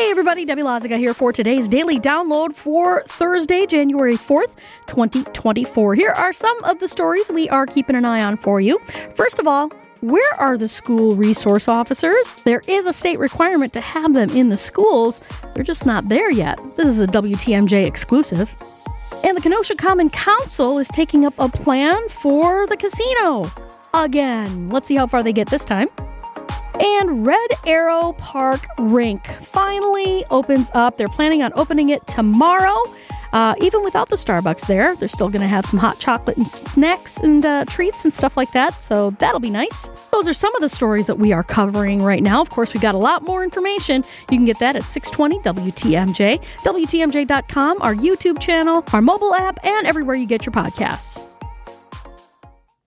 Hey everybody, Debbie Lazaga here for today's daily download for Thursday, January 4th, 2024. Here are some of the stories we are keeping an eye on for you. First of all, where are the school resource officers? There is a state requirement to have them in the schools. They're just not there yet. This is a WTMJ exclusive. And the Kenosha Common Council is taking up a plan for the casino. Again. Let's see how far they get this time. And Red Arrow Park Rink finally opens up. They're planning on opening it tomorrow. Uh, even without the Starbucks there, they're still going to have some hot chocolate and snacks and uh, treats and stuff like that. So that'll be nice. Those are some of the stories that we are covering right now. Of course, we got a lot more information. You can get that at 620 WTMJ, WTMJ.com, our YouTube channel, our mobile app, and everywhere you get your podcasts.